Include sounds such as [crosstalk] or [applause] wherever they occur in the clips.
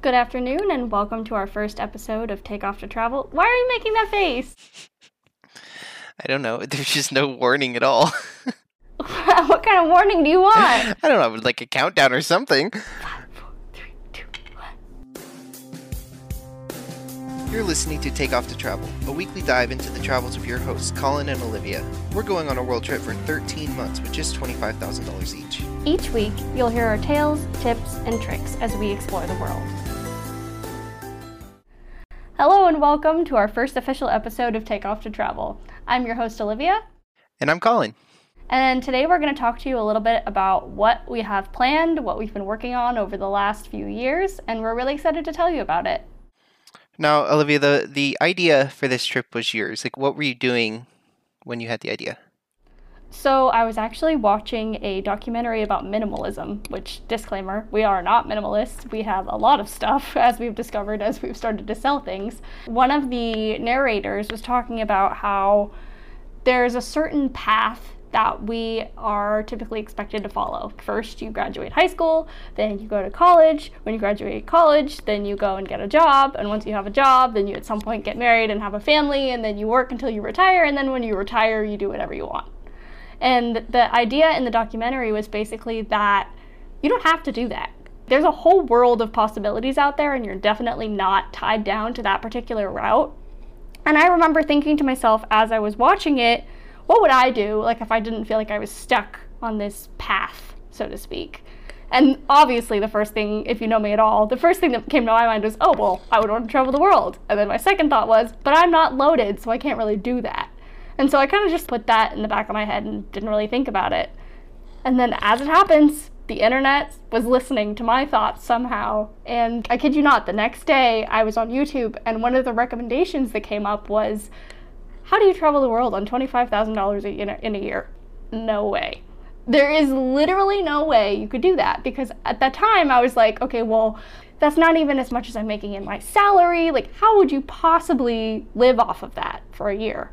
Good afternoon, and welcome to our first episode of Takeoff to Travel. Why are you making that face? I don't know. [laughs] There's just no warning at all. [laughs] [laughs] what kind of warning do you want? I don't know, like a countdown or something. Five, four, three, two, one. You're listening to Takeoff to Travel, a weekly dive into the travels of your hosts, Collin and Olivia. We're going on a world trip for 13 months with just $25,000 each. Each week, you'll hear our tales, tips, and tricks as we explore the world. Hello, and welcome to our first official episode of Takeoff to Travel. I'm your host, Olivia, And I'm Collin. and today we're going to talk to you a little bit about what we have planned, what we've been working on over the last few years, and we're really excited to tell you about it. Now, Olivia, the, the idea for this trip was yours. Like, what were you doing when you had the idea? So, I was actually watching a documentary about minimalism, which, disclaimer, we are not minimalists. We have a lot of stuff, [laughs] as we've discovered as we've started to sell things. One of the narrators was talking about how there's a certain path that we are typically expected to follow. First, you graduate high school, then you go to college. When you graduate college, then you go and get a job. And once you have a job, then you at some point get married and have a family, and then you work until you retire. And then when you retire, you do whatever you want. And the idea in the documentary was basically that you don't have to do that. There's a whole world of possibilities out there, and you're definitely not tied down to that particular route. And I remember thinking to myself as I was watching it, what would I do like if I didn't feel like I was stuck on this path, so to speak? And obviously, the first thing, if you know me at all, the first thing that came to my mind was, oh, well, I would want to travel the world. And then my second thought was, but I'm not loaded, so I can't really do that. And so I kind of just put that in the back of my head and didn't really think about it. And then, as it happens, the internet was listening to my thoughts somehow. And I kid you not, the next day I was on YouTube, and one of the recommendations that came up was, How do you travel the world on $25,000 a- in a- in a year? No way. There is literally no way you could do that because at that time I was like, okay, well, that's not even as much as I'm making in my salary. Like, how would you possibly live off of that for a year?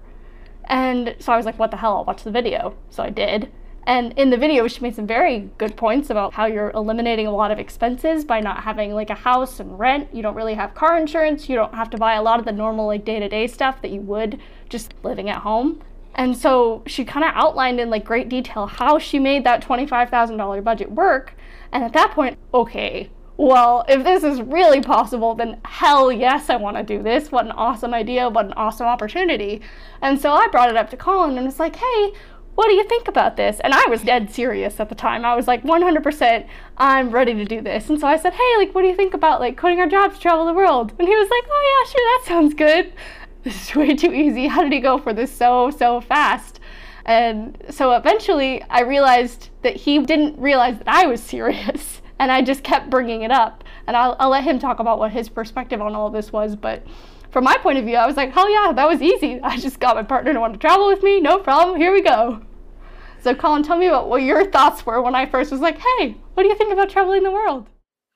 And so I was like, what the hell? I'll watch the video. So I did. And in the video, she made some very good points about how you're eliminating a lot of expenses by not having like a house and rent. You don't really have car insurance. You don't have to buy a lot of the normal like day to day stuff that you would just living at home. And so she kind of outlined in like great detail how she made that $25,000 budget work. And at that point, okay, well, if this is really possible, then hell yes, I want to do this. What an awesome idea. What an awesome opportunity. And so I brought it up to Collin and was like, hey, what do you think about this? And I was dead serious at the time. I was like 100%, I'm ready to do this. And so I said, hey, like, what do you think about like quitting our jobs to travel the world? And he was like, oh yeah, sure, that sounds good. [laughs] This is way too easy. How did he go for this so, so fast? And so eventually I realized that he didn't realize that I was [laughs] serious. And I just kept bringing it up. And I'll, I'll let him talk about what his perspective on all this was. But from my point of view, I was like, hell yeah, that was easy. [laughs] I just got my partner to want to travel with me. No problem. Here we go. So, Collin, tell me about what your thoughts were when I first was like, hey, what do you think about traveling the world?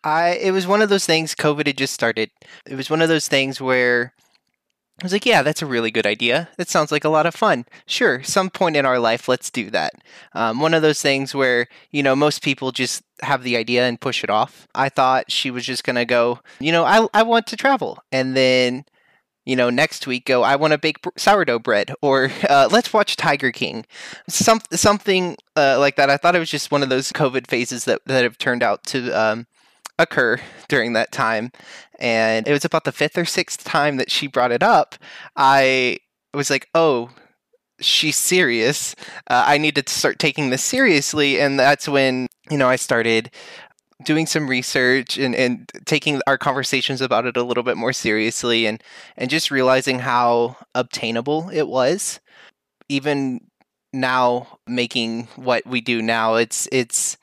I it was one of those things COVID had just started. It was one of those things where I was like, yeah, that's a really good idea. That sounds like a lot of fun. Sure, some point in our life, let's do that. Um, one of those things where, you know, most people just have the idea and push it off. I thought she was just going to go, you know, I, I want to travel. And then, you know, next week go, I want to bake sourdough bread [laughs] or uh, let's watch Tiger King. Some, something uh, like that. I thought it was just one of those COVID phases that, that have turned out to um, occur during that time. And it was about the fifth or sixth time that she brought it up. I was like, oh, she's serious. Uh, I need to start taking this seriously. And that's when, you know, I started doing some research and, and taking our conversations about it a little bit more seriously and, and just realizing how obtainable it was. Even now making what we do now, it's it's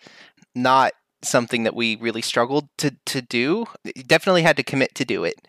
not something that we really struggled to, to do. Definitely had to commit to do it.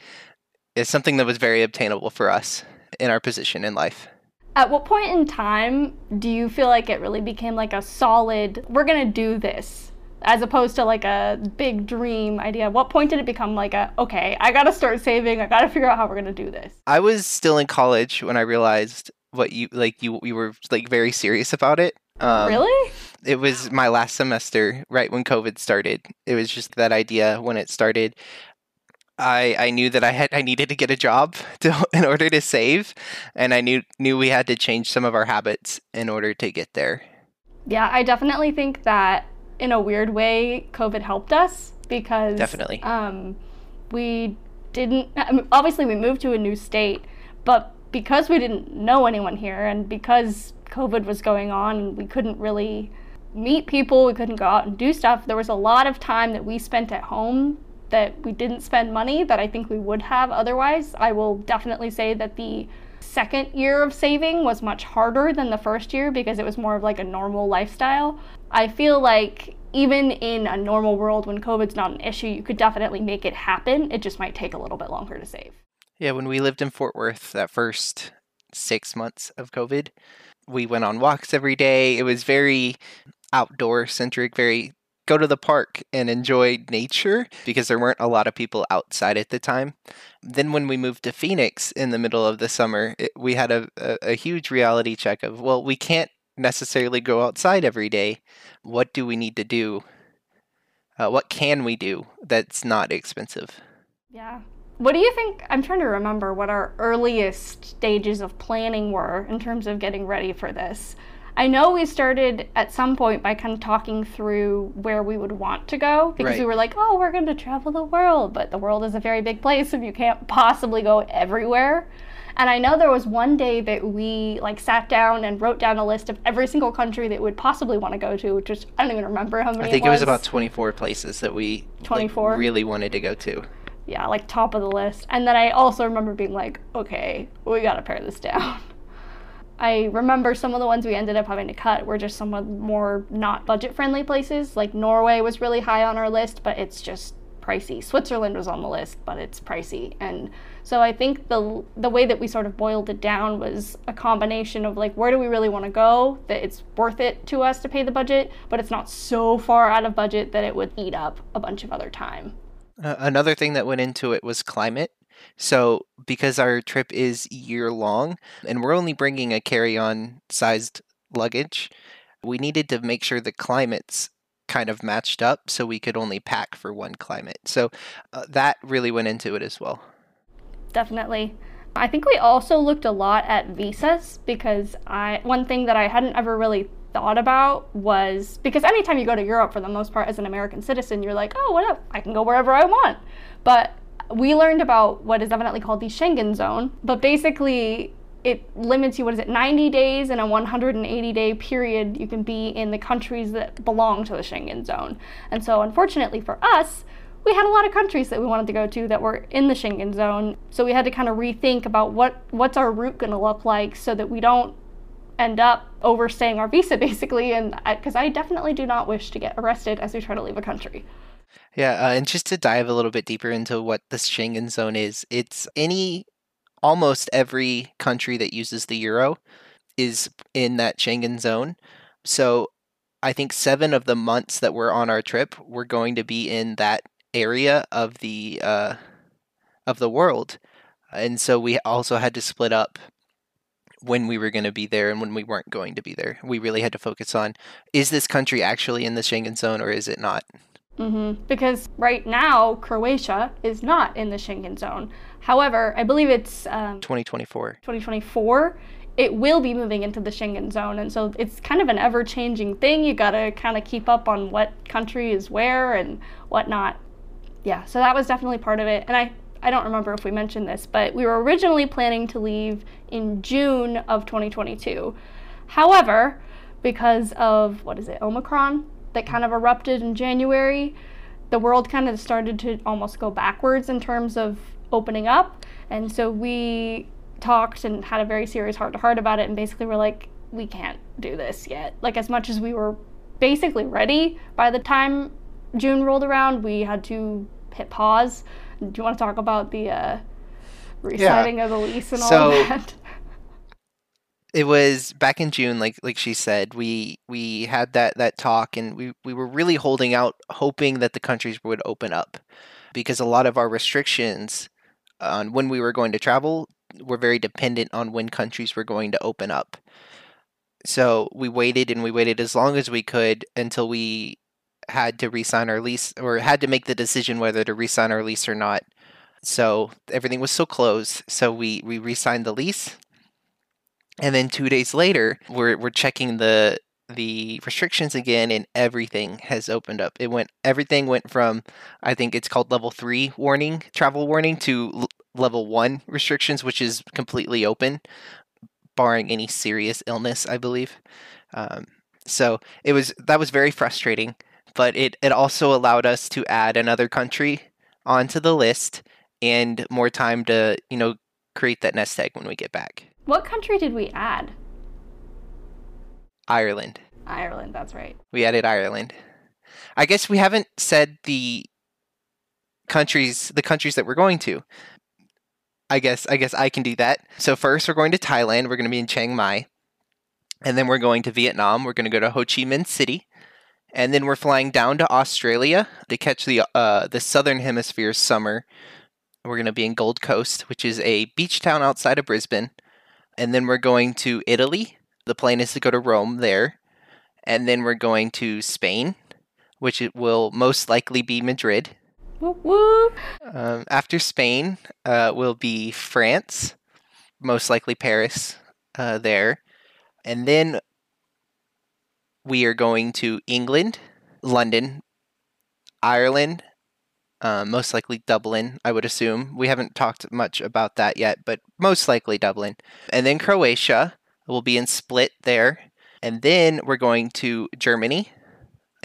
It's something that was very obtainable for us in our position in life. At what point in time do you feel like it really became like a solid, we're going to do this, as opposed to like a big dream idea? At what point did it become like a, okay, I got to start saving, I got to figure out how we're going to do this? I was still in college when I realized what you like you you were like very serious about it. Um, really? It was my last semester, right when COVID started. It was just that idea when it started. I, I knew that I had I needed to get a job [laughs] to, in order to save, and I knew knew we had to change some of our habits in order to get there. Yeah, I definitely think that in a weird way, COVID helped us because definitely um, we didn't. I mean, obviously, we moved to a new state, but because we didn't know anyone here, and because COVID was going on, we couldn't really meet people, we couldn't go out and do stuff. There was a lot of time that we spent at home that we didn't spend money that I think we would have otherwise. I will definitely say that the second year of saving was much harder than the first year because it was more of like a normal lifestyle. I feel like even in a normal world when COVID's not an issue, you could definitely make it happen. It just might take a little bit longer to save. Yeah, when we lived in Fort Worth that first six months of COVID, we went on walks every day. It was very outdoor centric, very go to the park and enjoy nature because there weren't a lot of people outside at the time. Then, when we moved to Phoenix in the middle of the summer, it, we had a, a, a huge reality check of, well, we can't necessarily go outside every day. What do we need to do? Uh, what can we do that's not expensive? Yeah. What do you think? I'm trying to remember what our earliest stages of planning were in terms of getting ready for this. I know we started at some point by kind of talking through where we would want to go because Right. we were like, oh, we're going to travel the world, but the world is a very big place and you can't possibly go everywhere. And I know there was one day that we like sat down and wrote down a list of every single country that we would possibly want to go to, which is I don't even remember how many. I think it was about 24 places that we like, 24? really wanted to go to. yeah, like top of the list. And then I also remember being like, okay, we gotta pare this down. [laughs] I remember some of the ones we ended up having to cut were just some more not budget friendly places. Like Norway was really high on our list, but it's just pricey. Switzerland was on the list, but it's pricey. And so I think the the way that we sort of boiled it down was a combination of like where do we really want to go that it's worth it to us to pay the budget, but it's not so far out of budget that it would eat up a bunch of other time. Uh, another thing that went into it was climate. So, because our trip is year long and we're only bringing a carry on sized luggage, we needed to make sure the climates kind of matched up so we could only pack for one climate. So, uh, that really went into it as well. Definitely. I think we also looked a lot at visas because I one thing that I hadn't ever really thought about was because anytime you go to Europe for the most part as an American citizen, you're like, oh, what up? I can go wherever I want. But we learned about what is evidently called the Schengen zone, but basically it limits you what is it 90 days in a 180 day period you can be in the countries that belong to the Schengen zone. And so unfortunately for us, we had a lot of countries that we wanted to go to that were in the Schengen zone. So we had to kind of rethink about what what's our route going to look like so that we don't end up overstaying our visa [laughs] basically and because I, definitely do not wish to get arrested as we try to leave a country. Yeah, uh, and just to dive a little bit deeper into what the Schengen zone is, it's any almost every country that uses the euro is in that Schengen zone. So I think seven of the months that we're on our trip, we're going to be in that area of the uh, of the world, and so we also had to split up when we were going to be there and when we weren't going to be there. We really had to focus on is this country actually in the Schengen zone or is it not? Hmm Because right now, Croatia is not in the Schengen zone. However, I believe it's um, 2024. 2024. It will be moving into the Schengen zone. And so it's kind of an ever changing thing. You got to kind of keep up on what country is where and whatnot. Yeah, so that was definitely part of it. And I, I don't remember if we mentioned this, but we were originally planning to leave in June of 2022. However, because of what is it, Omicron, that kind of erupted in January, the world kind of started to almost go backwards in terms of opening up. And so we talked and had a very serious heart to heart about it and basically we were like, we can't do this yet. Like, as much as we were basically ready by the time June rolled around, we had to hit pause. Do you want to talk about the uh, resigning of the lease and all So- of that? It was back in June, like like she said, we we had that that talk, and we we were really holding out, hoping that the countries would open up, because a lot of our restrictions on when we were going to travel were very dependent on when countries were going to open up. So we waited and we waited as long as we could until we had to re-sign our lease or had to make the decision whether to re-sign our lease or not So everything was still closed. So we, we re signed the lease. And then two days later, we're, we're checking the the restrictions again and everything has opened up. It went everything went from I think it's called level 3 warning, travel warning to l- level 1 restrictions which is completely open barring any serious illness, I believe. Um, so it was that was very frustrating, but it it also allowed us to add another country onto the list and more time to, you know, create that nest egg when we get back. What country did we add? Ireland. Ireland, that's right. We added Ireland. I guess we haven't said the countries the countries that we're going to. I guess I guess I can do that. So first we're going to Thailand. We're going to be in Chiang Mai. And then we're going to Vietnam. We're going to go to Ho Chi Minh City. And then we're flying down to Australia to catch the uh, the southern hemisphere summer. We're going to be in Gold Coast, which is a beach town outside of Brisbane. And then we're going to Italy. The plan is to go to Rome there and then we're going to Spain, which it will most likely be Madrid. Woo woo. Um, after Spain uh, will be France, most likely Paris uh, there, and then we are going to England, London, Ireland, uh, most likely Dublin, I would assume. We haven't talked much about that yet, but most likely Dublin. And then Croatia will be in Split there. And then we're going to Germany.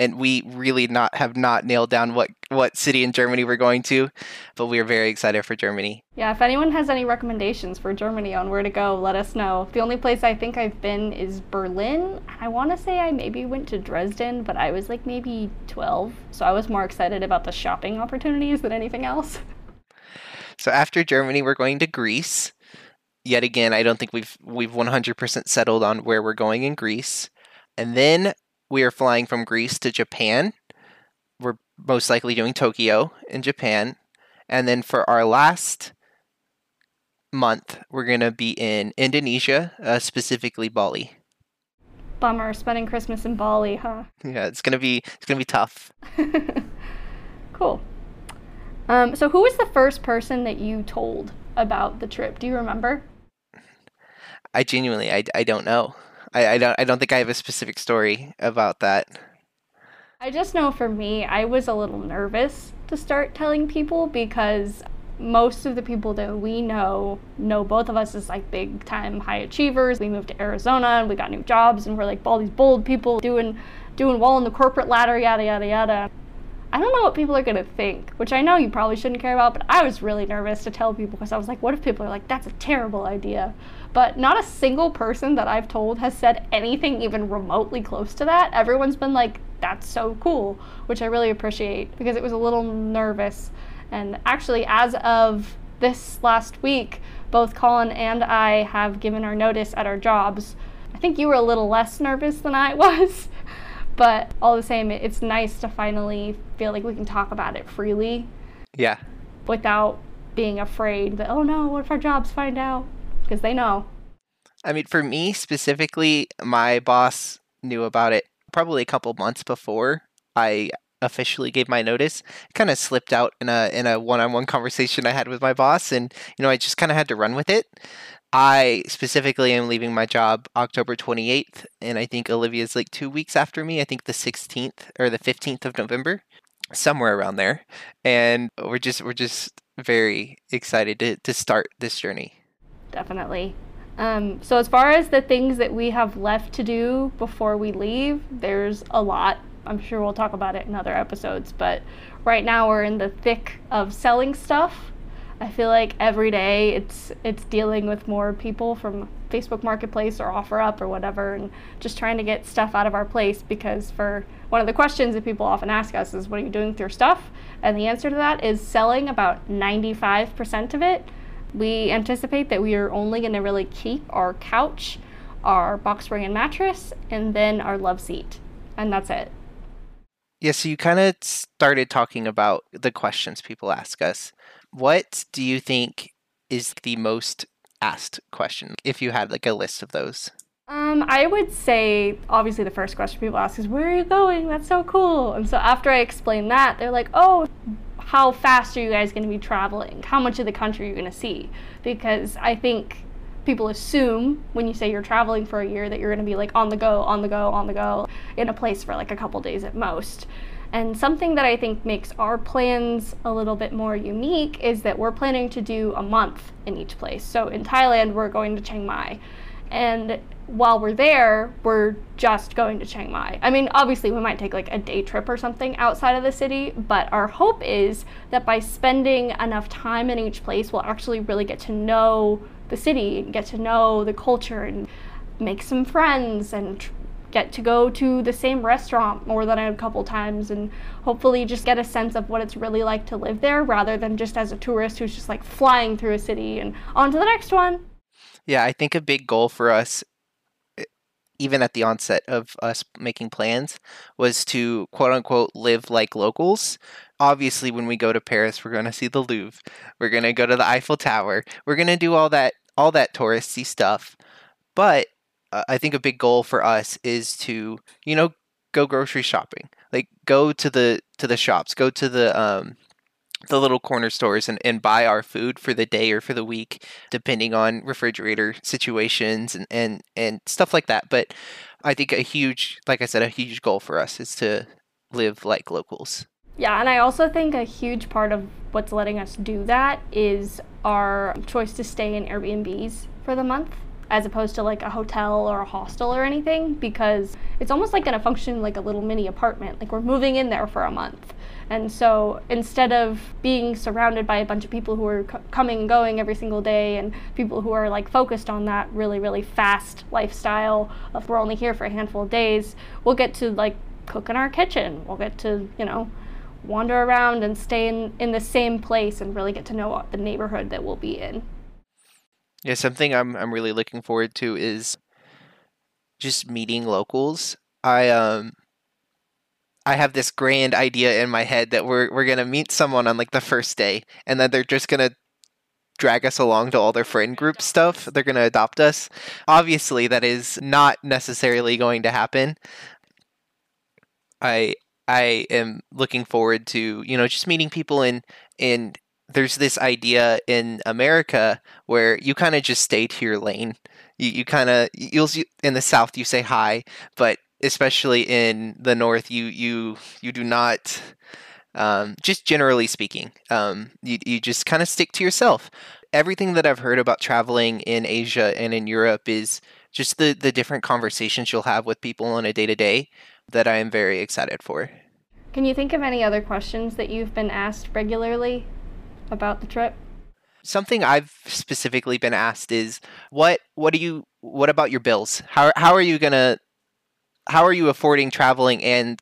And we really not have not nailed down what, what city in Germany we're going to, but we are very excited for Germany. Yeah, if anyone has any recommendations for Germany on where to go, let us know. The only place I think I've been is Berlin. I want to say I maybe went to Dresden, but I was like maybe 12, so I was more excited about the shopping opportunities than anything else. [laughs] So after Germany, we're going to Greece yet again, I don't think we've we've 100% settled on where we're going in Greece. And then we are flying from Greece to Japan. We're most likely doing Tokyo in Japan. And then for our last month, we're going to be in Indonesia, uh, specifically Bali. Bummer, spending Christmas in Bali, huh? Yeah, it's gonna be it's gonna be tough. [laughs] cool. Um, so, who was the first person that you told about the trip? Do you remember? I genuinely, I, I don't know. I, I don't I don't think I have a specific story about that. I just know for me, I was a little nervous to start telling people because most of the people that we know know both of us as like big time high achievers. We moved to Arizona and we got new jobs and we're like all these bold people doing doing well in the corporate ladder, yada yada yada. I don't know what people are gonna think, which I know you probably shouldn't care about, but I was really nervous to tell people because I was like, what if people are like, that's a terrible idea? But not a single person that I've told has said anything even remotely close to that. Everyone's been like, that's so cool, which I really appreciate because it was a little nervous. And actually, as of this last week, both Collin and I have given our notice at our jobs. I think you were a little less nervous than I [laughs] was. But all the same, it's nice to finally feel like we can talk about it freely. Yeah. Without being afraid that, oh no, what if our jobs find out? Because they know. I mean, for me specifically, my boss knew about it probably a couple months before I officially gave my notice. It kind of slipped out in a in a one-on-one conversation I had with my boss and you know, I just kind of had to run with it. I specifically am leaving my job October 28th, and I think Olivia's like two weeks after me. I think the 16th or the 15th of November, somewhere around there. And we're just we're just very excited to, to start this journey. Definitely. Um, so as far as the things that we have left to do before we leave, there's a lot. I'm sure we'll talk about it in other episodes, but right now we're in the thick of selling stuff I feel like every day it's it's dealing with more people from Facebook Marketplace or OfferUp or whatever, and just trying to get stuff out of our place. Because for one of the questions that people often ask us is, "What are you doing with your stuff?" And the answer to that is selling about 95% of it. We anticipate that we are only going to really keep our couch, our box spring and mattress, and then our love seat, and that's it. Yeah, so you kind of started talking about the questions people ask us. What do you think is the most asked question if you had like a list of those? Um, I would say obviously the first question people ask is where are you going? That's so cool. And so after I explain that, they're like, "Oh, how fast are you guys going to be traveling? How much of the country are you going to see? Because I think people assume when you say you're traveling for a year that you're going to be like on the go, on the go, on the go in a place for like a couple days at most. And something that I think makes our plans a little bit more unique is that we're planning to do a month in each place. So in Thailand, we're going to Chiang Mai. And while we're there, we're just going to Chiang Mai. I mean, obviously, we might take like a day trip or something outside of the city, but our hope is that by spending enough time in each place, we'll actually really get to know the city and get to know the culture and make some friends and get to go to the same restaurant more than a couple times and hopefully just get a sense of what it's really like to live there rather than just as a tourist who's just like flying through a city and on to the next one. Yeah, I think a big goal for us even at the onset of us making plans was to quote unquote live like locals. Obviously, when we go to Paris, we're going to see the Louvre. We're going to go to the Eiffel Tower. We're going to do all that all that touristy stuff. But uh, I think a big goal for us is to, you know, go grocery shopping. Like go to the to the shops, go to the um the little corner stores and, and buy our food for the day or for the week, depending on refrigerator situations and, and, and stuff like that. But I think a huge, like I said, a huge goal for us is to live like locals. Yeah, and I also think a huge part of what's letting us do that is our choice to stay in Airbnbs for the month as opposed to like a hotel or a hostel or anything because it's almost like going to function like a little mini apartment. Like we're moving in there for a month. And so instead of being surrounded by a bunch of people who are c- coming and going every single day and people who are like focused on that really, really fast lifestyle of we're only here for a handful of days, we'll get to like cook in our kitchen. We'll get to, you know, wander around and stay in, in the same place and really get to know the neighborhood that we'll be in. Yeah, something I'm I'm really looking forward to is just meeting locals. I um I have this grand idea in my head that we're we're gonna meet someone on like the first day, and then they're just gonna drag us along to all their friend group stuff. They're gonna adopt us. Obviously, that is not necessarily going to happen. I I am looking forward to you know just meeting people and and there's this idea in America where you kind of just stay to your lane. You, you kind of you'll in the South you say hi, but especially in the North you you you do not. Um, just generally speaking, um, you you just kind of stick to yourself. Everything that I've heard about traveling in Asia and in Europe is just the the different conversations you'll have with people on a day to day that I am very excited for. Can you think of any other questions that you've been asked regularly about the trip? Something I've specifically been asked is what what do you what about your bills? How how are you going to how are you affording traveling and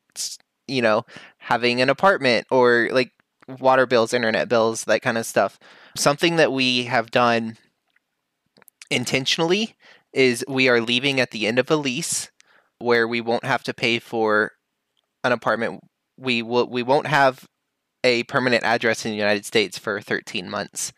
you know having an apartment or like water bills, internet bills, that kind of stuff. Something that we have done intentionally is we are leaving at the end of a lease where we won't have to pay for an apartment. We will we won't have a permanent address in the United States for 13 months.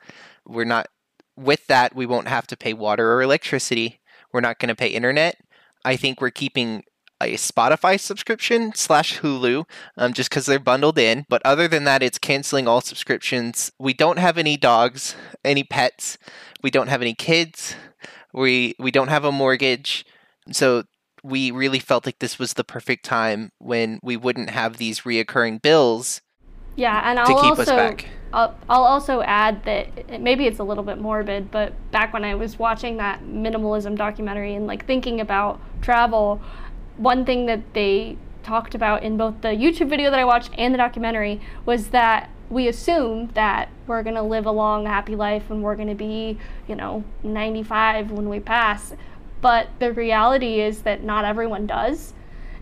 We're not with that we won't have to pay water or electricity. We're not going to pay internet. I think we're keeping a Spotify subscription slash Hulu um, just because they're bundled in. But other than that, it's canceling all subscriptions. We don't have any dogs, any pets. We don't have any kids. We we don't have a mortgage. So we really felt like this was the perfect time when we wouldn't have these reoccurring bills yeah, and I'll also I'll, I'll also add that maybe it's a little bit morbid, but back when I was watching that minimalism documentary and like thinking about travel, one thing that they talked about in both the YouTube video that I watched and the documentary was that we assume that we're going to live a long happy life and we're going to be, you know, 95 when we pass. But the reality is that not everyone does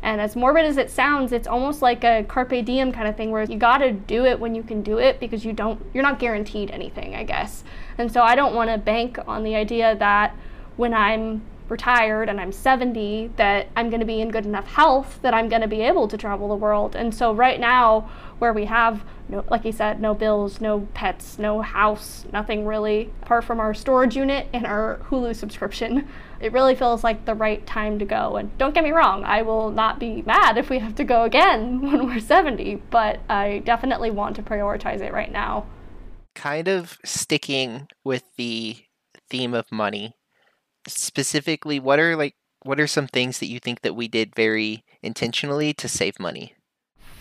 and as morbid as it sounds, it's almost like a carpe diem kind of thing where you got to do it when you can do it because you don't you're not guaranteed anything, I guess. And so I don't want to bank on the idea that when I'm retired and I'm 70 that I'm going to be in good enough health that I'm going to be able to travel the world. And so right now where we have no like you said no bills, no pets, no house, nothing really apart from our storage unit and our Hulu subscription, it really feels like the right time to go. And don't get me wrong, I will not be mad if we have to go again [laughs] when we're 70, but I definitely want to prioritize it right now. Kind of sticking with the theme of money specifically what are like what are some things that you think that we did very intentionally to save money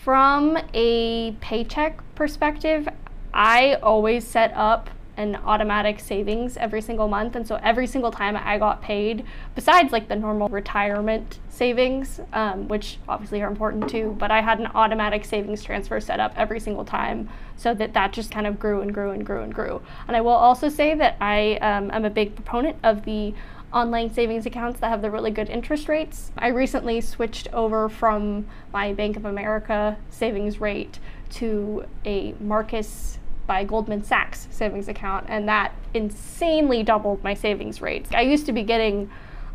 from a paycheck perspective i always set up an automatic savings every single month and so every single time i got paid besides like the normal retirement savings um, which obviously are important too but i had an automatic savings transfer set up every single time so that that just kind of grew and grew and grew and grew and i will also say that i um, am a big proponent of the online savings accounts that have the really good interest rates. I recently switched over from my Bank of America savings rate to a Marcus by Goldman Sachs savings account, and that insanely doubled my savings rates. I used to be getting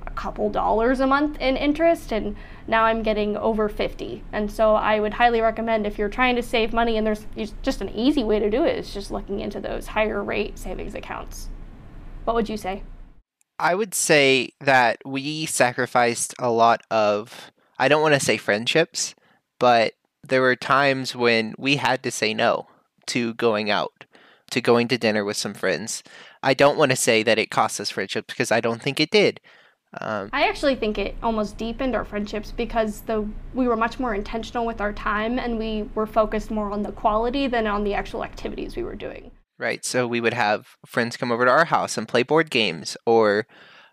a couple dollars a month in interest, and now I'm getting over 50. And so I would highly recommend if you're trying to save money, and there's just an easy way to do it, is just looking into those higher rate savings accounts. What would you say? I would say that we sacrificed a lot of, I don't want to say friendships, but there were times when we had to say no to going out, to going to dinner with some friends. I don't want to say that it cost us friendships because I don't think it did. Um, I actually think it almost deepened our friendships because the we were much more intentional with our time and we were focused more on the quality than on the actual activities we were doing. Right. So we would have friends come over to our house and play board games, or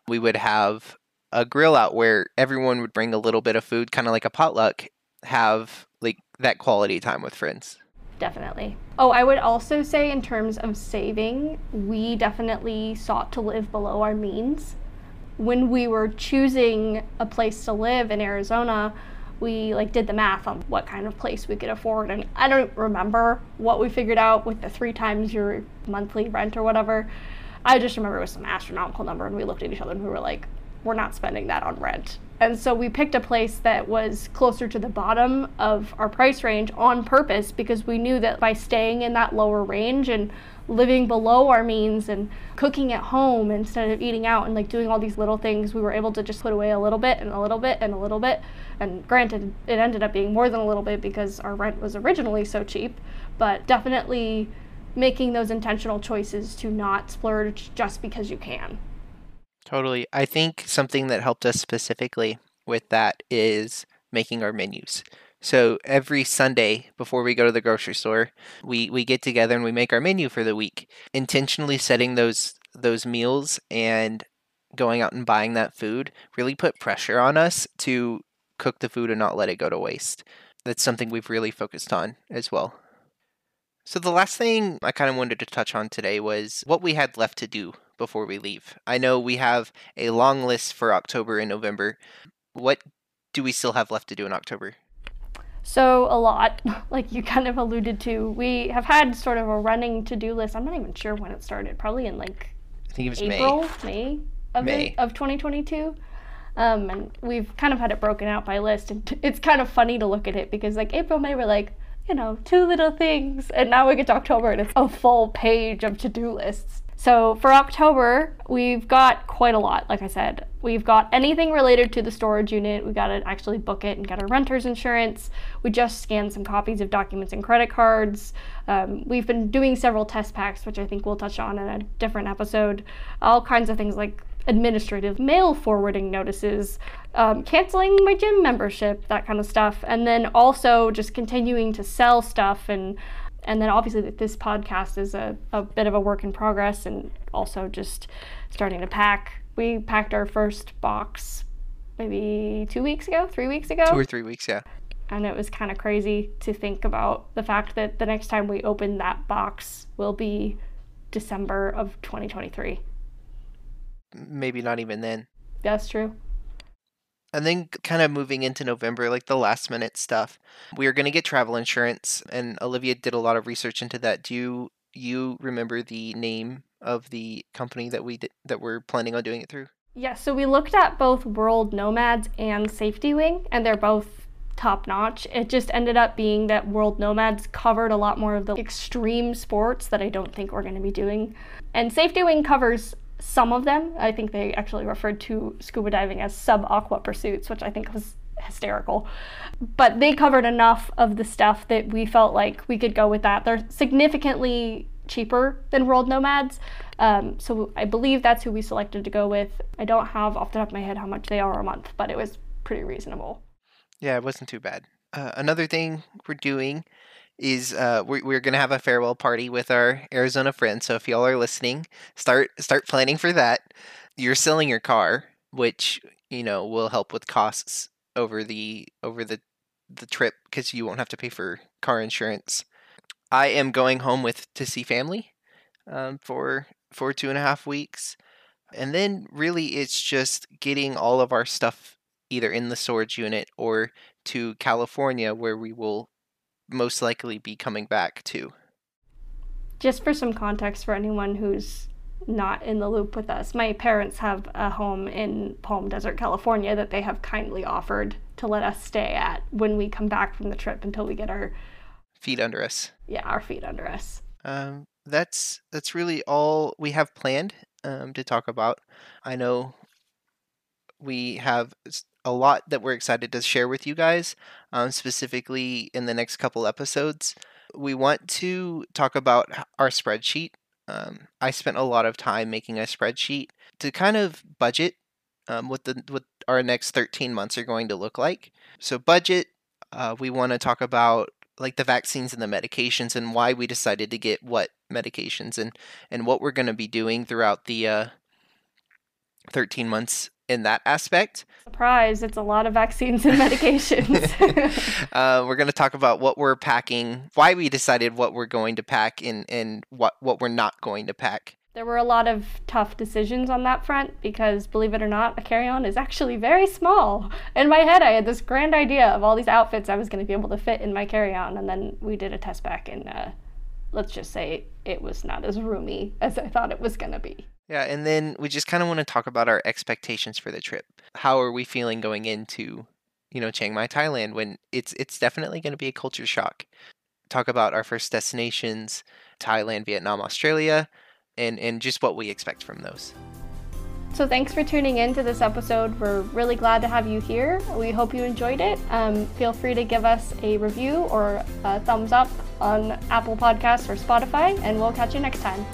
we would have a grill out where everyone would bring a little bit of food, kind of like a potluck, have like that quality time with friends. Definitely. Oh, I would also say, in terms of saving, we definitely sought to live below our means. When we were choosing a place to live in Arizona, we like did the math on what kind of place we could afford and i don't remember what we figured out with the three times your monthly rent or whatever i just remember it was some astronomical number and we looked at each other and we were like we're not spending that on rent and so we picked a place that was closer to the bottom of our price range on purpose because we knew that by staying in that lower range and living below our means and cooking at home instead of eating out and like doing all these little things, we were able to just put away a little bit and a little bit and a little bit. And granted, it ended up being more than a little bit because our rent was originally so cheap, but definitely making those intentional choices to not splurge just because you can. Totally. I think something that helped us specifically with that is making our menus. So every Sunday before we go to the grocery store, we, we get together and we make our menu for the week, intentionally setting those those meals and going out and buying that food really put pressure on us to cook the food and not let it go to waste. That's something we've really focused on as well. So the last thing I kind of wanted to touch on today was what we had left to do before we leave. I know we have a long list for October and November. What do we still have left to do in October? So, a lot, [laughs] like you kind of alluded to. We have had sort of a running to do list. I'm not even sure when it started, probably in like I think it was April, May, May of, May. It, of 2022. Um, and we've kind of had it broken out by list. And [laughs] it's kind of funny to look at it because, like, April, May, we're like, you know, two little things. And now we get to October and it's a full page of to do lists. So for October, we've got quite a lot, like I said. We've got anything related to the storage unit. We've got to actually book it and get our renter's insurance. We just scanned some copies of documents and credit cards. Um, we've been doing several test packs, which I think we'll touch on in a different episode. All kinds of things like administrative mail forwarding notices, um, canceling my gym membership, that kind of stuff. And then also just continuing to sell stuff and and then obviously this podcast is a, a bit of a work in progress and also just starting to pack. We packed our first box maybe two weeks ago three weeks ago. Two or three weeks yeah. And it was kind of crazy to think about the fact that the next time we open that box will be december of 2023 maybe not even then that's true and then kind of moving into November, like the last minute stuff. We are going to get travel insurance, and Olivia did a lot of research into that. Do you you remember the name of the company that we did, that we're planning on doing it through? Yeah, so we looked at both World Nomads and SafetyWing, and they're both top notch. It just ended up being that World Nomads covered a lot more of the extreme sports that I don't think we're going to be doing. And SafetyWing covers some of them. I think they actually referred to scuba diving as sub aqua pursuits, which I think was hysterical. But they covered enough of the stuff that we felt like we could go with that. They're significantly cheaper than World Nomads. Um, so I believe that's who we selected to go with. I don't have off the top of my head how much they are a month, but it was pretty reasonable. Yeah, it wasn't too bad. Uh, another thing we're doing is uh, we're, we're gonna have a farewell party with our Arizona friends. So if y'all are listening, start start planning for that. You're selling your car, which you know will help with costs over the over the the trip because you won't have to pay for car insurance. I am going home with to see family um, for for two and a half weeks, and then really it's just getting all of our stuff either in the storage unit or to California where we will most likely be coming back to. Just for some context for anyone who's not in the loop with us, my parents have a home in Palm Desert, California that they have kindly offered to let us stay at when we come back from the trip until we get our feet under us. Yeah, our feet under us. Um, that's that's really all we have planned um, to talk about. I know we have a lot that we're excited to share with you guys, um, specifically in the next couple episodes. We want to talk about our spreadsheet. Um, I spent a lot of time making a spreadsheet to kind of budget um, what the what our next 13 months are going to look like. So budget, uh, we want to talk about like the vaccines and the medications and why we decided to get what medications and and what we're going to be doing throughout the uh, 13 months in that aspect. Surprise, it's a lot of vaccines and medications. [laughs] uh, we're going to talk about what we're packing, why we decided what we're going to pack, and, and what, what we're not going to pack. There were a lot of tough decisions on that front because, believe it or not, a carry on is actually very small. In my head, I had this grand idea of all these outfits I was going to be able to fit in my carry on, and then we did a test back, and uh, let's just say it was not as roomy as I thought it was going to be. Yeah, and then we just kind of want to talk about our expectations for the trip. How are we feeling going into, you know, Chiang Mai, Thailand when it's it's definitely going to be a culture shock. Talk about our first destinations, Thailand, Vietnam, Australia, and and just what we expect from those. So thanks for tuning in to this episode. We're really glad to have you here. We hope you enjoyed it. Um, feel free to give us a review or a thumbs up on Apple Podcasts or Spotify, and we'll catch you next time.